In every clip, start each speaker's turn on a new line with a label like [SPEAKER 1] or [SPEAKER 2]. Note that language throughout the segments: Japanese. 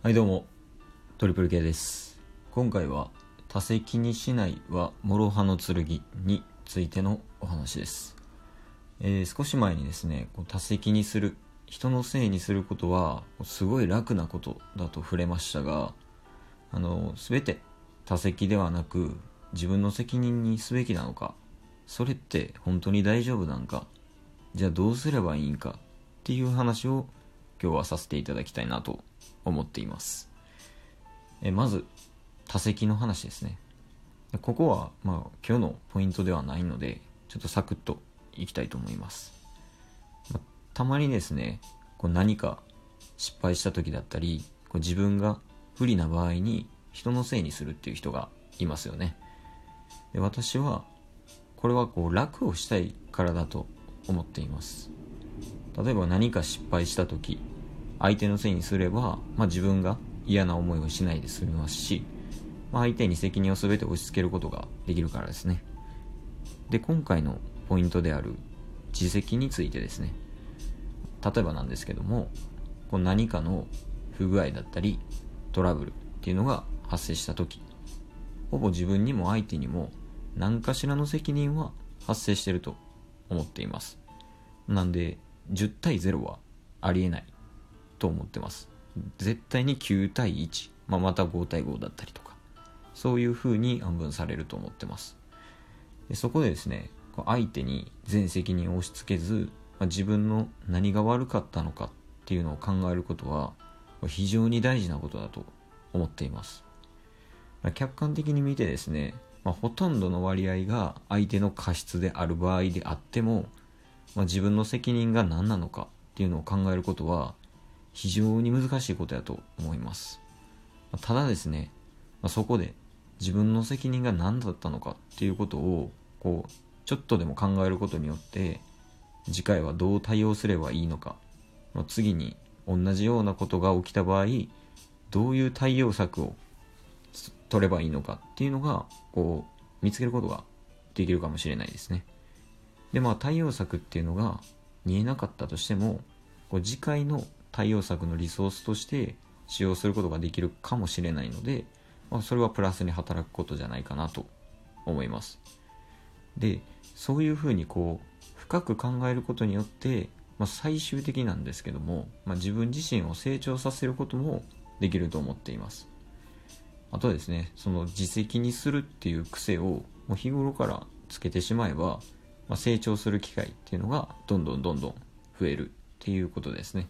[SPEAKER 1] はいどうも。トリプル K です。今回は多責にしないは諸刃の剣についてのお話です、えー少し前にですねこう多責にする人のせいにすることはすごい楽なことだと触れましたがあの全て多責ではなく自分の責任にすべきなのかそれって本当に大丈夫なんかじゃあどうすればいいんかっていう話を今日はさせていただきたいなと思っています。えまず多席の話ですね。ここは、まあ、今日のポイントではないのでちょっとサクッといきたいと思います、またまにですねこう何か失敗した時だったりこう自分が不利な場合に人のせいにするっていう人がいますよね。で私はこれはこう楽をしたいからだと思っています。例えば何か失敗した時相手のせいにすれば、まあ、自分が嫌な思いをしないで済みますし、まあ、相手に責任を全て押し付けることができるからですね。で今回のポイントである自責についてですね。例えばなんですけどもこう何かの不具合だったりトラブルっていうのが発生した時ほぼ自分にも相手にも何かしらの責任は発生してると思っています。なんで10対0はありえないと思ってます。絶対に9対1、まあ、また5対5だったりとかそういう風に安分されると思ってます。でそこでですね相手に全責任を押し付けず、まあ自分の何が悪かったのかっていうのを考えることは非常に大事なことだと思っています。まあ客観的に見てですね、まあ、ほとんどの割合が相手の過失である場合であっても、まあ、自分の責任が何なのかっていうのを考えることは非常に難しいことやと思います。まあただですね、まあそこで自分の責任が何だったのかっていうことをこうちょっとでも考えることによって次回はどう対応すればいいのかまあ次に同じようなことが起きた場合どういう対応策を取ればいいのかっていうのがこう見つけることができるかもしれないですね。でまあ対応策っていうのが見えなかったとしてもこう次回の対応策のリソースとして使用することができるかもしれないので、まあ、それはプラスに働くことじゃないかなと思います。でそういうふうにこう深く考えることによって、まあ、最終的なんですけども、まあ、自分自身を成長させることもできると思っています。あとはですねその自責にするっていう癖をもう日頃からつけてしまえば、まあ、成長する機会っていうのがどんどんどんどん増えるっていうことですね。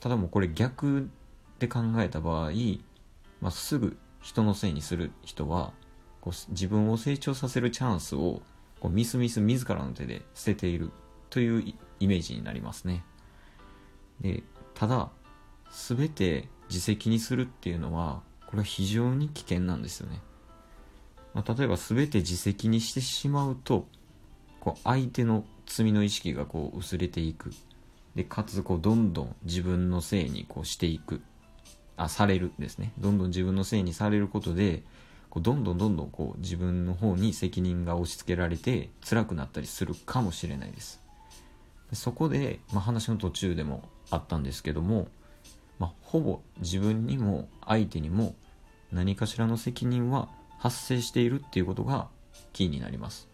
[SPEAKER 1] ただもうこれ逆で考えた場合、まあ、すぐ人のせいにする人はこう自分を成長させるチャンスをこうミスミス自らの手で捨てているというイメージになりますね。でただ全て自責にするっていうのはこれは非常に危険なんですよね、まあ、例えば全て自責にしてしまうとこう相手の罪の意識がこう薄れていく。でかつこうどんどん自分のせいにこうしていく。あされるですね。どんどん自分のせいにされることでこうどんどんどんどんこう自分の方に責任が押し付けられて辛くなったりするかもしれないです。そこで、まあ、話の途中でもあったんですけども、まあ、ほぼ自分にも相手にも何かしらの責任は発生しているっていうことがキーになります、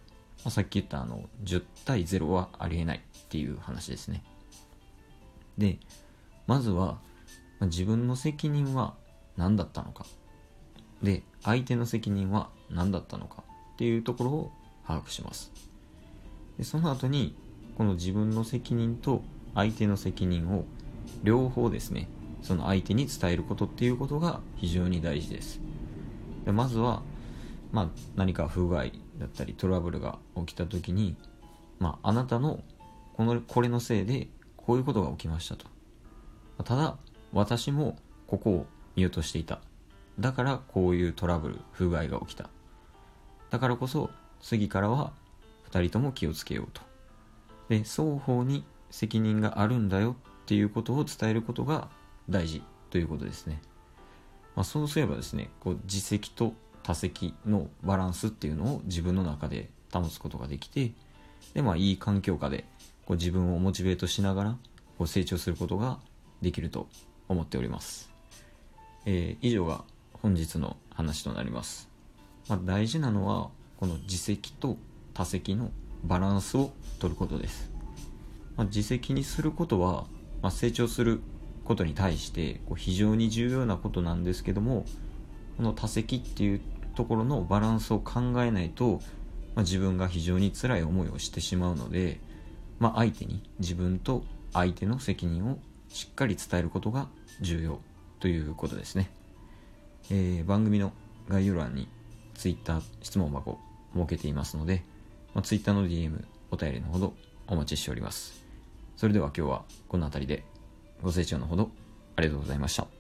[SPEAKER 1] まあ、さっき言ったあの10対0はありえないっていう話ですね。でまずはまあ自分の責任は何だったのか。で相手の責任は何だったのかっていうところを把握します。でその後にこの自分の責任と相手の責任を両方ですねその相手に伝えることっていうことが非常に大事です。でまずは、まあ、何か不具合だったりトラブルが起きた時に、まあ、あなたのこのこれのせいでこういうことが起きましたと。ただ私もここを見落としていた。だからこういうトラブル不具合が起きた。だからこそ次からは2人とも気をつけようと。で双方に責任があるんだよ。っていうことを伝えることが大事ということですね、まあ、そうすればですねこう自責と他責のバランスっていうのを自分の中で保つことができてで、まあ、いい環境下でこう自分をモチベートしながらこう成長することができると思っております。えー、以上が本日の話となります、まあ、大事なのはこの自責と他責のバランスを取ることです、まあ、自責にすることは、まあ、成長することに対してこう非常に重要なことなんですけどもこの他責っていうところのバランスを考えないと、まあ、自分が非常に辛い思いをしてしまうので、まあ、相手に自分と相手の責任をしっかり伝えることが重要ということですね、えー、番組の概要欄に Twitter 質問箱設けていますので、まあ、Twitter の DM お便りのほどお待ちしております。それでは今日はこの辺りでご清聴のほどありがとうございました。